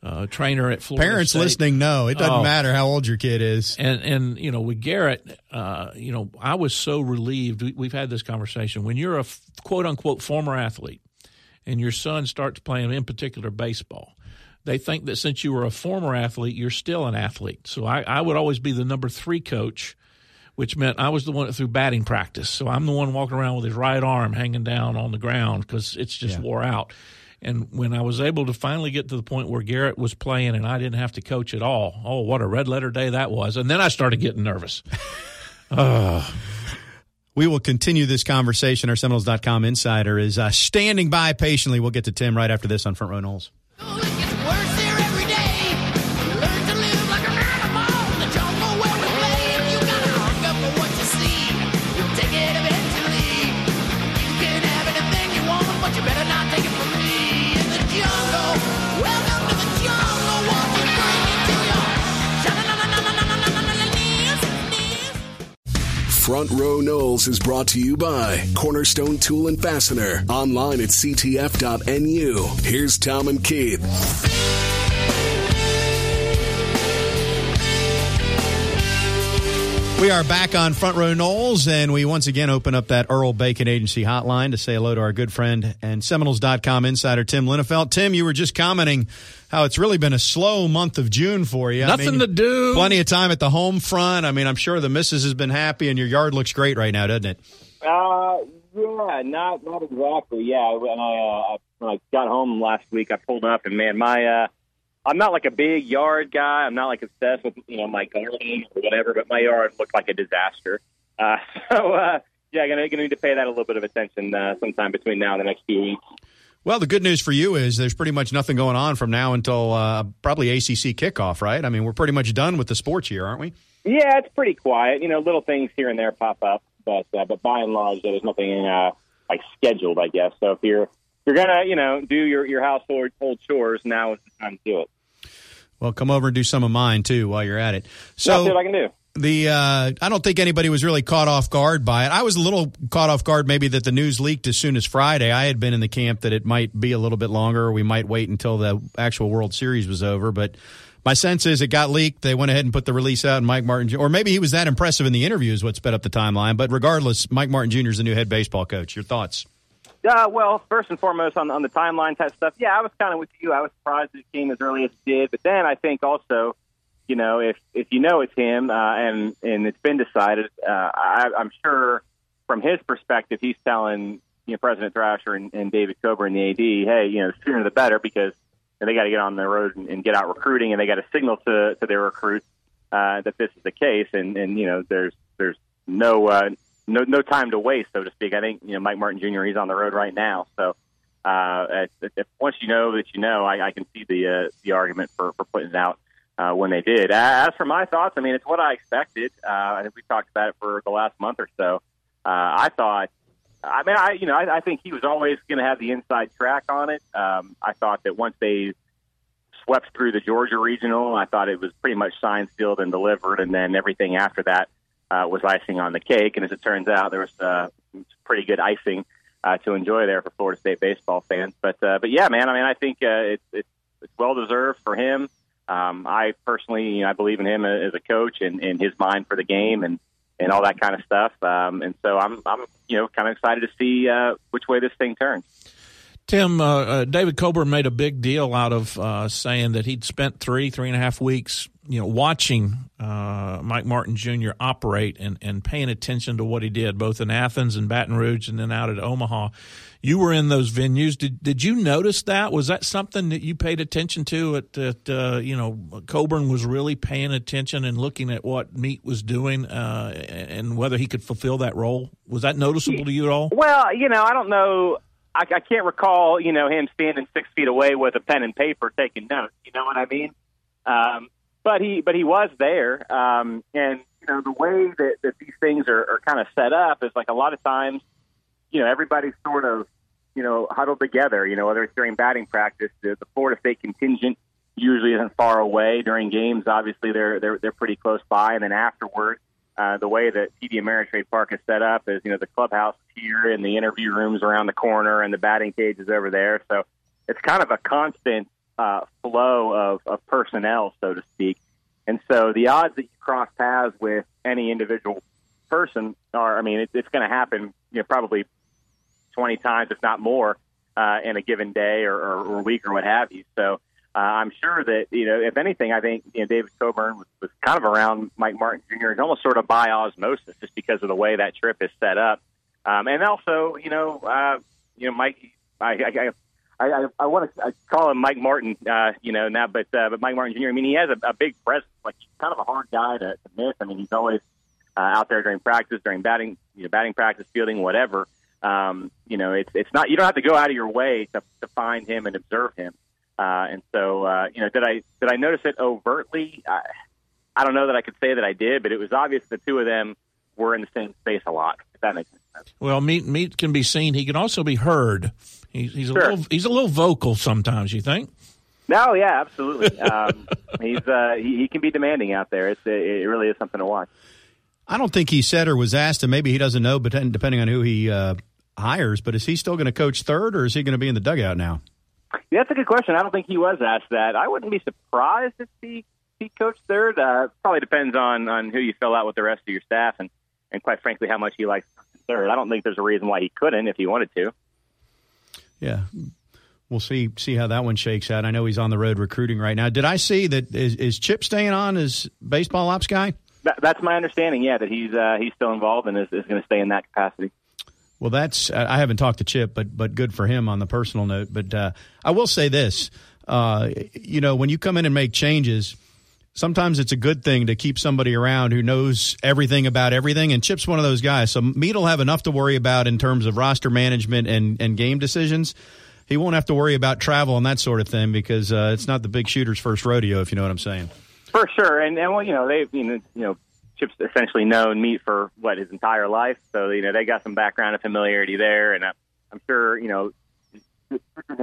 uh, trainer at Florida. Parents State. listening, no, it doesn't oh. matter how old your kid is. And and you know, with Garrett, uh, you know, I was so relieved. We, have had this conversation. When you're a quote unquote former athlete, and your son starts playing, in particular, baseball they think that since you were a former athlete, you're still an athlete. So I, I would always be the number three coach which meant I was the one that threw batting practice. So I'm the one walking around with his right arm hanging down on the ground because it's just yeah. wore out. And when I was able to finally get to the point where Garrett was playing and I didn't have to coach at all, oh, what a red letter day that was. And then I started getting nervous. uh. (laughs) We will continue this conversation. Our Seminoles.com insider is uh, standing by patiently. We'll get to Tim right after this on Front Row Noles. Front Row Noles is brought to you by Cornerstone Tool and Fastener. Online at ctf.nu. Here's Tom and Keith. We are back on Front Row Noles, and we once again open up that Earl Bacon Agency hotline to say hello to our good friend and Seminoles.com insider Tim Linafelt. Tim, you were just commenting how it's really been a slow month of June for you. Nothing I mean, to do. Plenty of time at the home front. I mean, I'm sure the missus has been happy, and your yard looks great right now, doesn't it? Uh, yeah, not not exactly. Yeah, when I uh, when I got home last week, I pulled up, and man, my uh, I'm not like a big yard guy. I'm not like obsessed with you know my gardening or whatever, but my yard looked like a disaster. Uh, (laughs) so uh, yeah, gonna gonna need to pay that a little bit of attention uh, sometime between now and the next few weeks. Well, the good news for you is there's pretty much nothing going on from now until uh, probably ACC kickoff, right? I mean, we're pretty much done with the sports year, aren't we? Yeah, it's pretty quiet. You know, little things here and there pop up, but uh, but by and large, there's nothing uh, like scheduled, I guess. So if you're you're gonna you know do your your household chores, now is the time to do it. Well, come over and do some of mine too while you're at it. So what I can do the uh, I don't think anybody was really caught off guard by it. I was a little caught off guard maybe that the news leaked as soon as Friday. I had been in the camp that it might be a little bit longer. we might wait until the actual World Series was over, but my sense is it got leaked. They went ahead and put the release out, and Mike Martin, or maybe he was that impressive in the interview, is what sped up the timeline. But regardless, Mike Martin Jr. is the new head baseball coach. Your thoughts? Yeah, well, first and foremost on, on the timeline type stuff, yeah, I was kind of with you. I was surprised it came as early as it did, but then I think also you know, if if you know it's him uh, and and it's been decided, uh, I, I'm sure from his perspective, he's telling you know President Thrasher and, and David Coburn, in the AD, hey, you know, sooner the better because they got to get on the road and, and get out recruiting, and they got to signal to to their recruits uh, that this is the case, and and you know, there's there's no uh, no no time to waste, so to speak. I think you know Mike Martin Jr. He's on the road right now, so. Uh, if, if once you know that you know, I, I can see the uh, the argument for, for putting it out uh, when they did. As for my thoughts, I mean, it's what I expected. Uh, I think we talked about it for the last month or so. Uh, I thought, I mean, I you know, I, I think he was always going to have the inside track on it. Um, I thought that once they swept through the Georgia regional, I thought it was pretty much signed, sealed, and delivered, and then everything after that uh, was icing on the cake. And as it turns out, there was uh, pretty good icing uh, to enjoy there for Florida State baseball fans. But uh, but yeah, man, I mean, I think uh, it's it's, it's well deserved for him. Um, I personally, you know, I believe in him as a coach and, and his mind for the game and, and all that kind of stuff. Um, and so I'm, I'm, you know, kind of excited to see uh, which way this thing turns. Tim, uh, uh, David Coburn made a big deal out of uh, saying that he'd spent three, three and a half weeks, you know, watching uh, Mike Martin Jr. operate and, and paying attention to what he did, both in Athens and Baton Rouge, and then out at Omaha. You were in those venues. Did did you notice that? Was that something that you paid attention to? At, at uh, you know, Coburn was really paying attention and looking at what Meat was doing uh, and whether he could fulfill that role. Was that noticeable to you at all? Well, you know, I don't know I, I can't recall, you know, him standing six feet away with a pen and paper taking notes. You know what I mean? Um, but he, but he was there, um, and you know the way that, that these things are, are kind of set up is like a lot of times, you know, everybody's sort of, you know, huddled together. You know, whether it's during batting practice, the, the Florida State contingent usually isn't far away during games. Obviously, they're they're they're pretty close by, and then afterwards, uh, the way that TD Ameritrade Park is set up is, you know, the clubhouse is here and the interview rooms around the corner and the batting cage is over there. So it's kind of a constant uh, flow of, of personnel, so to speak. And so the odds that you cross paths with any individual person are, I mean, it, it's going to happen, you know, probably 20 times, if not more, uh, in a given day or, or, or week or what have you. So uh, I'm sure that, you know, if anything, I think, you know, David Coburn was was kind of around Mike Martin Jr. It's almost sort of by osmosis, just because of the way that trip is set up. Um, and also, you know, uh, you know, Mike, I, I, I, I, I want to call him Mike Martin, uh, you know, now, but uh, but Mike Martin Jr. I mean, he has a, a big presence, like kind of a hard guy to, to miss. I mean, he's always uh, out there during practice, during batting, you know, batting practice, fielding, whatever. Um, you know, it's it's not you don't have to go out of your way to, to find him and observe him. Uh, and so, uh, you know, did I did I notice it overtly? I, I don't know that I could say that I did, but it was obvious the two of them were in the same space a lot. If that makes sense. Well, meat meat can be seen. He can also be heard. He's, he's a little he's a little vocal sometimes. You think? No, yeah, absolutely. Um, (laughs) he's uh, he, he can be demanding out there. It's it really is something to watch. I don't think he said or was asked, and maybe he doesn't know, but depending on who he uh, hires. But is he still going to coach third, or is he going to be in the dugout now? Yeah, that's a good question. I don't think he was asked that. I wouldn't be surprised if he he coached third. Uh, probably depends on on who you fill out with the rest of your staff, and and quite frankly, how much he likes third. I don't think there's a reason why he couldn't if he wanted to. Yeah. We'll see see how that one shakes out. I know he's on the road recruiting right now. Did I see that is, is Chip staying on as baseball ops guy? That, that's my understanding. Yeah, that he's uh, he's still involved and is, is going to stay in that capacity. Well, that's I haven't talked to Chip, but but good for him on the personal note. But uh, I will say this: uh, you know, when you come in and make changes, sometimes it's a good thing to keep somebody around who knows everything about everything. And Chip's one of those guys. So Meat will have enough to worry about in terms of roster management and and game decisions. He won't have to worry about travel and that sort of thing because uh, it's not the big shooter's first rodeo, if you know what I'm saying. For sure, and and well, you know they you know you know Chip's essentially known Meat for what his entire life, so you know they got some background and familiarity there, and I'm sure you know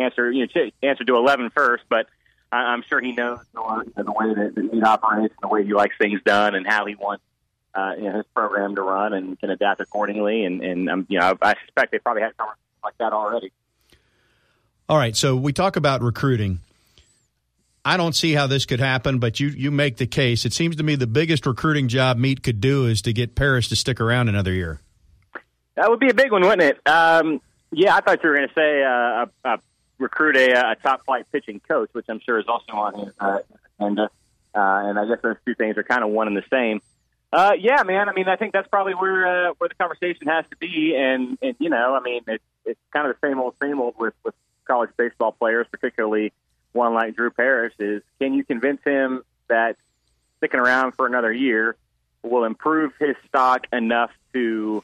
answer you know answer to 11 first, but I, I'm sure he knows the, the way that, that Meat operates, and the way he likes things done, and how he wants uh, you know his program to run, and can adapt accordingly. And and um, you know I, I suspect they probably had conversations like that already. All right, so we talk about recruiting. I don't see how this could happen, but you you make the case. It seems to me the biggest recruiting job Meat could do is to get Parrish to stick around another year. That would be a big one, wouldn't it? Um, yeah, I thought you were going to say uh, uh, recruit a, a top flight pitching coach, which I'm sure is also on his uh, agenda. Uh, and I guess those two things are kind of one and the same. Uh, yeah, man. I mean, I think that's probably where uh, where the conversation has to be. And and you know, I mean, it's it's kind of the same old same old with with college baseball players, particularly one like Drew Parrish. Is can you convince him that sticking around for another year will improve his stock enough to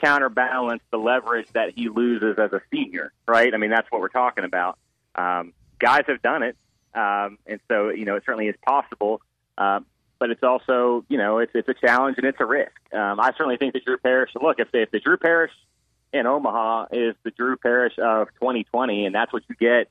counterbalance the leverage that he loses as a senior, right? I mean, that's what we're talking about. Um, guys have done it, um, and so you know it certainly is possible. Uh, but it's also, you know, it's it's a challenge and it's a risk. Um, I certainly think that Drew Parrish. Look, if if the Drew Parrish in Omaha is the Drew Parrish of 2020, and that's what you get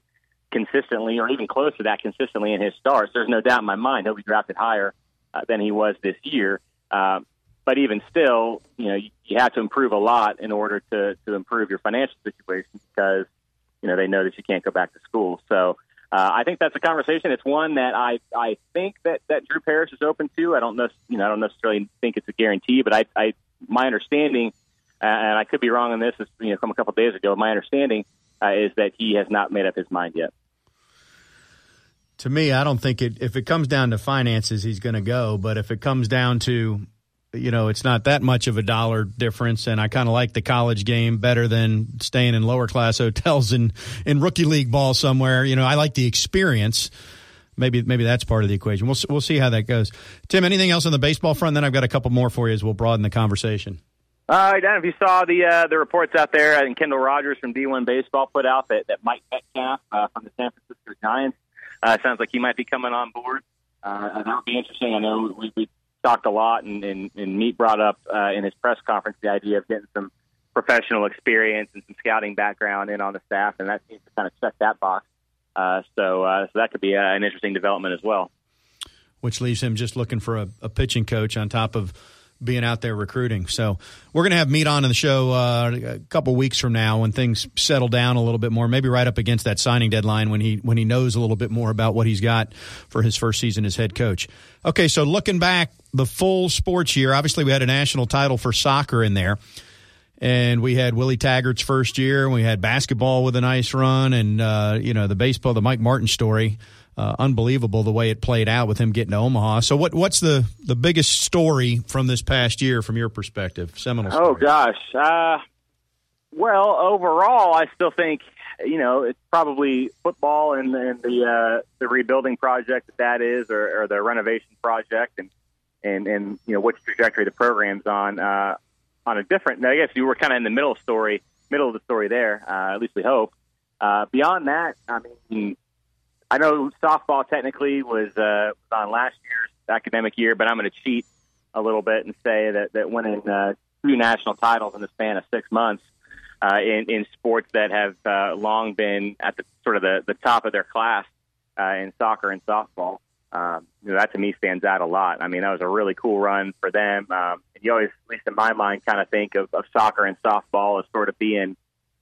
consistently, or even close to that consistently in his starts, there's no doubt in my mind he'll be drafted higher uh, than he was this year. Uh, but even still, you know, you, you have to improve a lot in order to to improve your financial situation because you know they know that you can't go back to school. So uh, I think that's a conversation. It's one that I I think that that Drew Parrish is open to. I don't know, you know, I don't necessarily think it's a guarantee, but I, I my understanding, and I could be wrong on this, is you know from a couple of days ago. My understanding uh, is that he has not made up his mind yet. To me, I don't think it. If it comes down to finances, he's going to go. But if it comes down to, you know, it's not that much of a dollar difference, and I kind of like the college game better than staying in lower class hotels in in rookie league ball somewhere. You know, I like the experience. Maybe maybe that's part of the equation. We'll we'll see how that goes. Tim, anything else on the baseball front? Then I've got a couple more for you as we'll broaden the conversation. Uh, I don't know if you saw the uh, the reports out there. I think Kendall Rogers from D1 Baseball put out that, that Mike Metcalf uh, from the San Francisco Giants uh, sounds like he might be coming on board. Uh, that would be interesting. I know we, we talked a lot, and, and, and Meat brought up uh, in his press conference the idea of getting some professional experience and some scouting background in on the staff, and that seems to kind of check that box. Uh, so, uh, so that could be uh, an interesting development as well. Which leaves him just looking for a, a pitching coach on top of being out there recruiting. So we're going to have meat on in the show uh, a couple weeks from now when things settle down a little bit more. Maybe right up against that signing deadline when he when he knows a little bit more about what he's got for his first season as head coach. Okay, so looking back, the full sports year. Obviously, we had a national title for soccer in there. And we had Willie Taggart's first year, and we had basketball with a nice run, and uh, you know the baseball, the Mike Martin story uh, unbelievable the way it played out with him getting to Omaha. So, what what's the the biggest story from this past year from your perspective? Seminole. Oh gosh. Uh, well, overall, I still think you know it's probably football and, and the uh, the rebuilding project that that is, or, or the renovation project, and and and you know which trajectory the program's on. Uh, on a different, I guess you were kind of in the middle story, middle of the story there. Uh, at least we hope. Uh, beyond that, I mean, I know softball technically was uh, on last year's academic year, but I'm going to cheat a little bit and say that that winning uh, two national titles in the span of six months uh, in in sports that have uh, long been at the sort of the, the top of their class uh, in soccer and softball. Um, you know, that to me stands out a lot. I mean, that was a really cool run for them. Um, and you always, at least in my mind, kind of think of, of soccer and softball as sort of being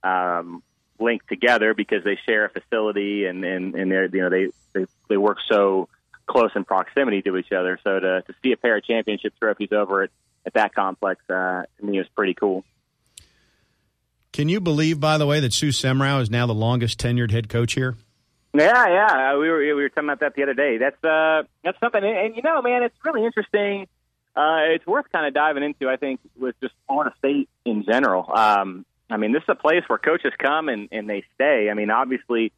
um, linked together because they share a facility and and, and they're you know they, they they work so close in proximity to each other. So to to see a pair of championship trophies over at at that complex uh, to me was pretty cool. Can you believe, by the way, that Sue Semrau is now the longest tenured head coach here? Yeah, yeah, we were we were talking about that the other day. That's uh that's something, and, and you know, man, it's really interesting. Uh, it's worth kind of diving into. I think with just Florida State in general. Um, I mean, this is a place where coaches come and, and they stay. I mean, obviously,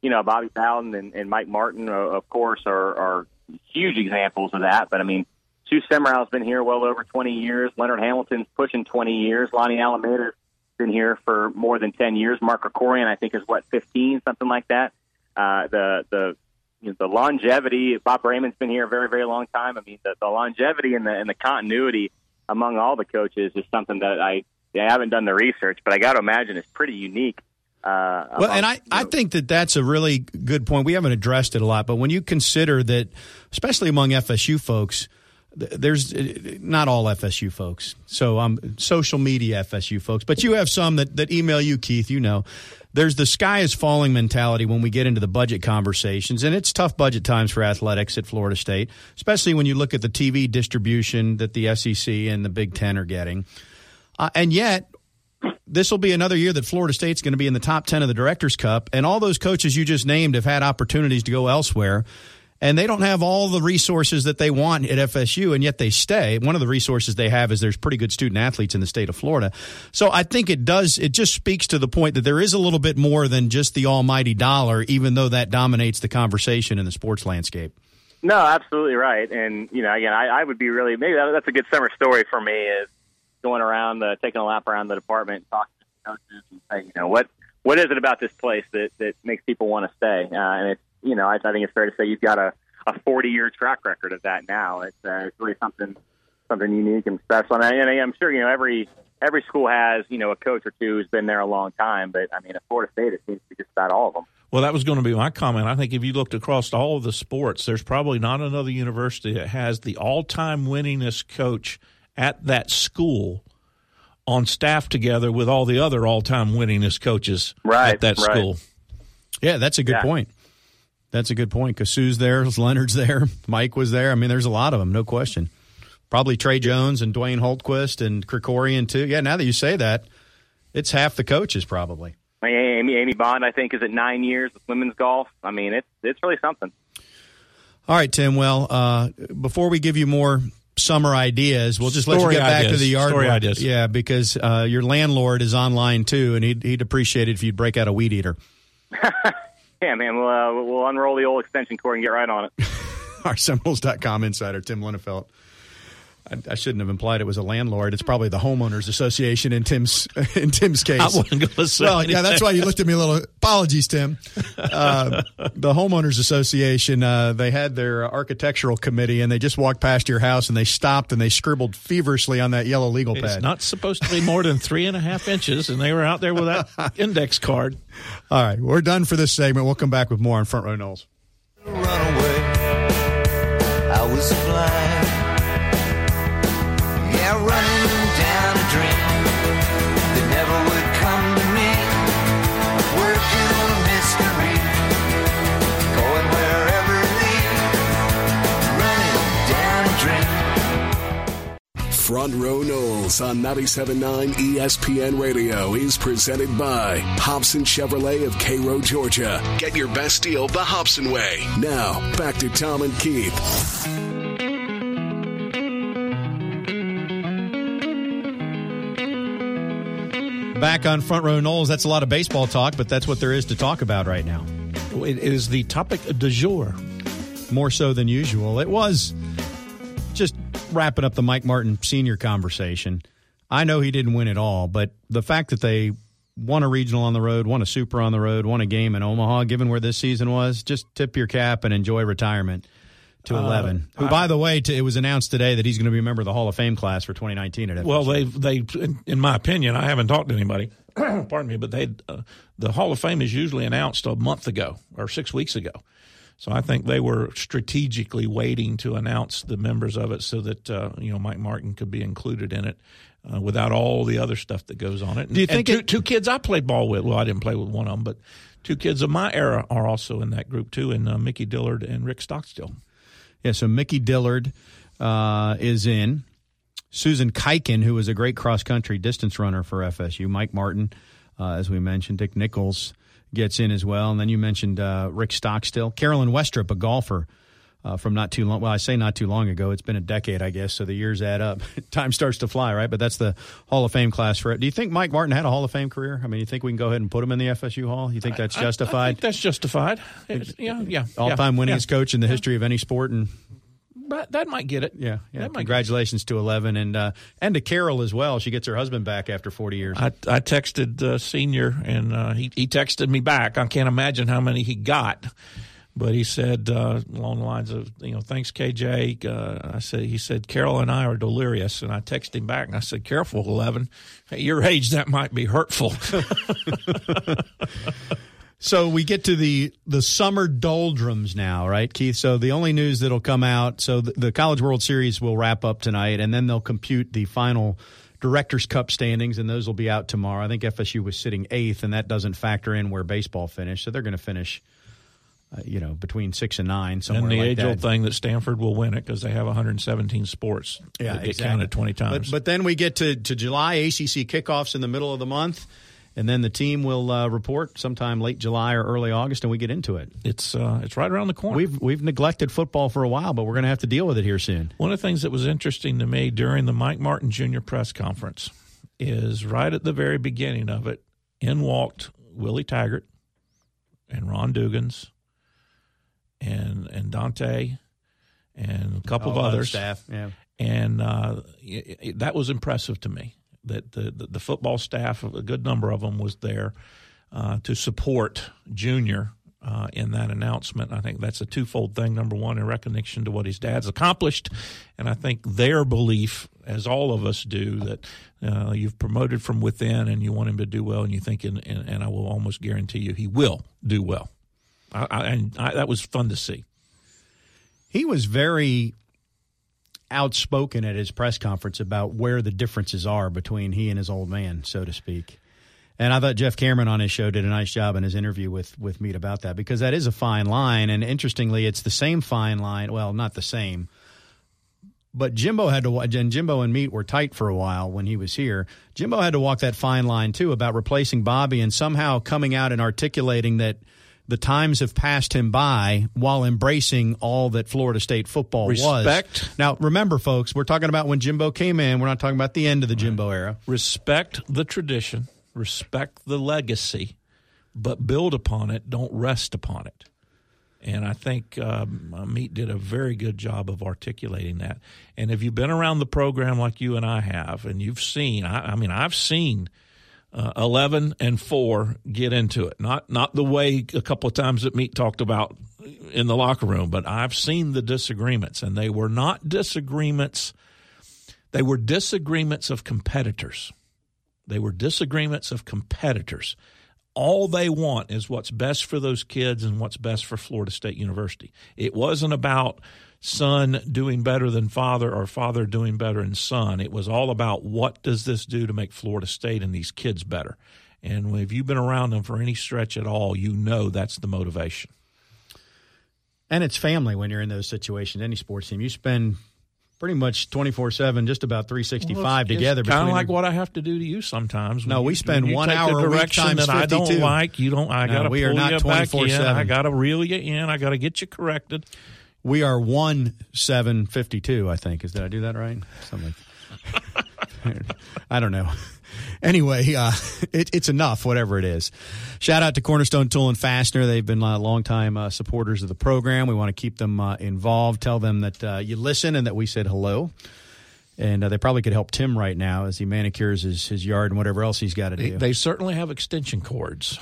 you know, Bobby Bowden and, and Mike Martin, uh, of course, are, are huge examples of that. But I mean, Sue Semrau's been here well over 20 years. Leonard Hamilton's pushing 20 years. Lonni Alameda's been here for more than 10 years. Mark Krikorian, I think, is what 15, something like that. Uh, the the you know, the longevity. Bob Braman's been here a very very long time. I mean, the, the longevity and the and the continuity among all the coaches is something that I I haven't done the research, but I got to imagine it's pretty unique. Uh, well, and I, you I think that that's a really good point. We haven't addressed it a lot, but when you consider that, especially among FSU folks, there's uh, not all FSU folks. So um, social media FSU folks, but you have some that, that email you, Keith. You know, there's the sky is falling mentality when we get into the budget conversations, and it's tough budget times for athletics at Florida State, especially when you look at the TV distribution that the SEC and the Big Ten are getting. Uh, and yet, this will be another year that Florida State's going to be in the top 10 of the Directors Cup. And all those coaches you just named have had opportunities to go elsewhere. And they don't have all the resources that they want at FSU, and yet they stay. One of the resources they have is there's pretty good student athletes in the state of Florida. So I think it does, it just speaks to the point that there is a little bit more than just the almighty dollar, even though that dominates the conversation in the sports landscape. No, absolutely right. And you know, again, I, I would be really maybe that's a good summer story for me is going around, the, taking a lap around the department, talking to coaches, and saying, you know, what what is it about this place that that makes people want to stay? Uh, and it's you know, I, I think it's fair to say you've got a a 40 year track record of that now. It's, uh, it's really something something unique and special. And, I, and I'm sure you know every every school has you know a coach or two who's been there a long time. But I mean, at Florida State, it seems to be just about all of them. Well, that was going to be my comment. I think if you looked across all of the sports, there's probably not another university that has the all-time winningest coach at that school on staff together with all the other all-time winningest coaches Right, at that right. school. Yeah, that's a good Yeah. point. That's a good point. Because Sue's there, (laughs) Leonard's there, Mike was there. I mean, there's a lot of them, no question. Probably Trey Jones and Dwayne Hultquist and Krikorian too. Yeah, now that you say that, it's half the coaches probably. Amy Amy Bond, I think, is at nine years with women's golf. I mean, it's it's really something. All right, Tim. Well, uh, before we give you more summer ideas, we'll just let you Story get back to the yard. Story work. ideas. Yeah, because uh, your landlord is online too, and he'd, he'd appreciate it if you'd break out a weed eater. (laughs) Yeah, man, we'll uh, we'll unroll the old extension cord and get right on it. (laughs) Our Seminoles.com insider, Tim Linafelt. I, I shouldn't have implied it was a landlord. It's probably the homeowners association in Tim's (laughs) in Tim's case. I wasn't going to say Well, yeah, that's why you looked at me a little. Apologies, Tim. Uh, the homeowners association uh, they had their architectural committee, and they just walked past your house, and they stopped and they scribbled feverishly on that yellow legal pad. It's not supposed to be more than three and a half inches, and they were out there with that (laughs) index card. All right, we're done for this segment. We'll come back with more on Front Row Noles. run Front Row Noles on 97.9 ESPN Radio is presented by Hobson Chevrolet of Cairo, Georgia. Get your best deal the Hobson way. Now, back to Tom and Keith. Back on Front Row Noles, that's a lot of baseball talk, but that's what there is to talk about right now. It is the topic du jour. More so than usual. It was just wrapping up the Mike Martin senior conversation. I know he didn't win it all, but the fact that they won a regional on the road, won a super on the road, won a game in Omaha, given where this season was, just tip your cap and enjoy retirement to 11. Who, by the way, to, it was announced today that he's going to be a member of the Hall of Fame class for 2019 at FSU. Well, they they in, in my opinion, I haven't talked to anybody. (clears throat) pardon me, but they uh, the Hall of Fame is usually announced a month ago or six weeks ago. So I think they were strategically waiting to announce the members of it so that uh, you know Mike Martin could be included in it uh, without all the other stuff that goes on it. Do you think two, it- two kids I played ball with? Well, I didn't play with one of them, but two kids of my era are also in that group too, and uh, Mickey Dillard and Rick Stockstill. Yeah, so Mickey Dillard uh, is in. Susan Kiken, who was a great cross country distance runner for FSU. Mike Martin, uh, as we mentioned. Dick Nichols gets in as well. And then you mentioned uh, Rick Stockstill. Carolyn Westrup, a golfer uh, from not too long. Well, I say not too long ago. It's been a decade, I guess. So the years add up. (laughs) Time starts to fly, right? But that's the Hall of Fame class for it. Do you think Mike Martin had a Hall of Fame career? I mean, you think we can go ahead and put him in the FSU Hall? You think that's I- I justified? think that's justified. It's- yeah, yeah. All time yeah, winningest coach in the history of any sport and But that might get it. Yeah, yeah. That Congratulations to Eleven and uh, and to Carol as well. She gets her husband back after forty years. I, I texted uh, senior and uh, he he texted me back. I can't imagine how many he got, but he said uh, along the lines of you know thanks KJ. Uh, I said he said Carol and I are delirious, and I texted him back and I said careful eleven, at your age that might be hurtful. (laughs) (laughs) so we get to the the summer doldrums now, right, Keith? So the only news that'll come out. So the, the College World Series will wrap up tonight, and then they'll compute the final Directors Cup standings, and those will be out tomorrow. I think FSU was sitting eighth, and that doesn't factor in where baseball finished. So they're going to finish. Uh, you know, between six and nine, somewhere and the like age that. old thing that Stanford will win it because they have 117 sports. Yeah, that get exactly. counted 20 times. But, but then we get to, to July ACC kickoffs in the middle of the month, and then the team will uh, report sometime late July or early August, and we get into it. it's uh, it's right around the corner. We've we've neglected football for a while, but we're going to have to deal with it here soon. One of the things that was interesting to me during the Mike Martin Jr. press conference is right at the very beginning of it, in walked Willie Taggart and Ron Dugans and and Dante and a couple of others. staff, yeah. and uh, it, it- that was impressive to me. That the, the the football staff, a good number of them, was there uh, to support Junior uh, in that announcement. I think that's a twofold thing. Number one, in recognition to what his dad's accomplished, and I think their belief, as all of us do, that uh, you've promoted from within and you want him to do well, and you think, and, and, and I will almost guarantee you, he will do well. I, I, and I, that was fun to see. He was very outspoken at his press conference about where the differences are between he and his old man, so to speak. And I thought Jeff Cameron on his show did a nice job in his interview with with Meat about that because that is a fine line. And interestingly, it's the same fine line. Well, not the same, but Jimbo had to and Jimbo and Meat were tight for a while when he was here. Jimbo had to walk that fine line too about replacing Bobby and somehow coming out and articulating that the times have passed him by while embracing all that Florida State football was. Respect. Now, remember, folks, we're talking about when Jimbo came in. We're not talking about the end of the Jimbo era. respect the tradition, respect the legacy, but build upon it. Don't rest upon it. And I think um, Meat did a very good job of articulating that. And if you've been around the program like you and I have, and you've seen, I, I mean, I've seen uh, eleven and four get into it. Not not the way a couple of times that Meat talked about in the locker room, but I've seen the disagreements, and they were not disagreements. They were disagreements of competitors. They were disagreements of competitors. All they want is what's best for those kids and what's best for Florida State University. It wasn't about son doing better than father or father doing better than son. It was all about what does this do to make Florida State and these kids better. And if you've been around them for any stretch at all, you know that's the motivation. And it's family when you're in those situations. Any sports team, you spend pretty much 24 7, just about 365 together. Kind of like the- what I have to do to you sometimes. No, we you- spend one hour a direction that I don't like. You don't. I No, got to we pull are not you back in. 24/7. I got to reel you in. I got to get you corrected. We are 1 752, I think. Is Did I do that right? Something like (laughs) I don't know. Anyway, uh, it, it's enough, whatever it is. Shout out to Cornerstone Tool and Fastener. They've been uh, longtime uh, supporters of the program. We want to keep them uh, involved. Tell them that uh, you listen and that we said hello. And uh, they probably could help Tim right now as he manicures his, his yard and whatever else he's got to They, do. they certainly have extension cords,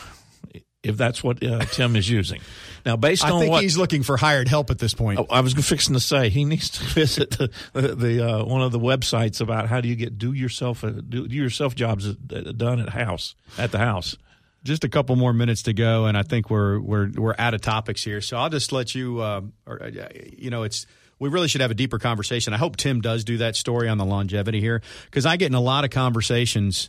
if that's what uh, Tim is using. Now, based I on think what he's looking for hired help at this point. Oh, I was fixing to say he needs to (laughs) visit the, the, the uh, one of the websites about how do you get do yourself uh, do, do yourself jobs uh, done at house at the house. just a couple more minutes to go, and I think we're we're we're out of topics here. So I'll just let you, uh, or uh, you know, it's we really should have a deeper conversation. I hope Tim does do that story on the longevity here because I get in a lot of conversations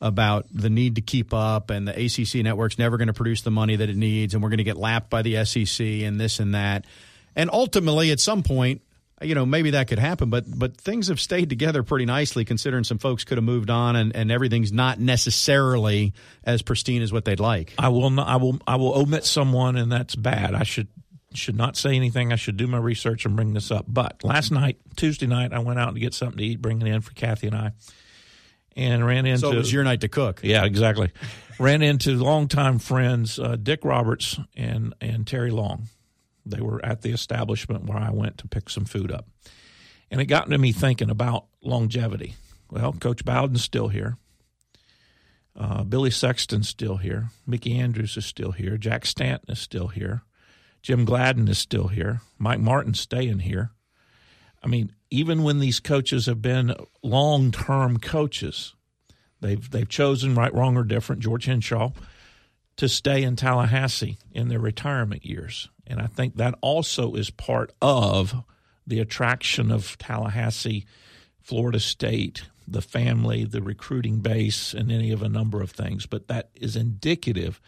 about the need to keep up and the ACC network's never going to produce the money that it needs and we're going to get lapped by the SEC and this and that. And ultimately at some point, you know, maybe that could happen, but but things have stayed together pretty nicely considering some folks could have moved on and, and everything's not necessarily as pristine as what they'd like. I will not, I will I will omit someone, and that's bad. I should should not say anything. I should do my research and bring this up. But last night, Tuesday night, I went out to get something to eat, bringing in for Kathy and I, and ran into. So it was your night to cook. Yeah, exactly. (laughs) Ran into longtime friends uh, Dick Roberts and and Terry Long. They were at the establishment where I went to pick some food up, and it got to me thinking about longevity. Well, Coach Bowden's still here. Uh, Billy Sexton's still here. Mickey Andrews is still here. Jack Stanton is still here. Jim Gladden is still here. Mike Martin's staying here. I mean, even when these coaches have been long term coaches, they've they've chosen right, wrong, or different. George Henshaw to stay in Tallahassee in their retirement years, and I think that also is part of the attraction of Tallahassee, Florida State, the family, the recruiting base, and any of a number of things. But that is indicative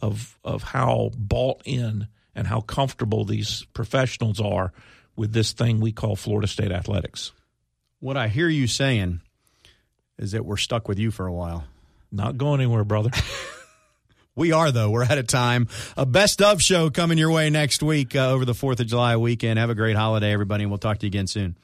of of how bought in and how comfortable these professionals are with this thing we call Florida State athletics. What I hear you saying is that we're stuck with you for a while. Not going anywhere, brother. (laughs) We are, though. We're out of time. A best of show coming your way next week uh, over the 4th of July weekend. Have a great holiday, everybody, and we'll talk to you again soon.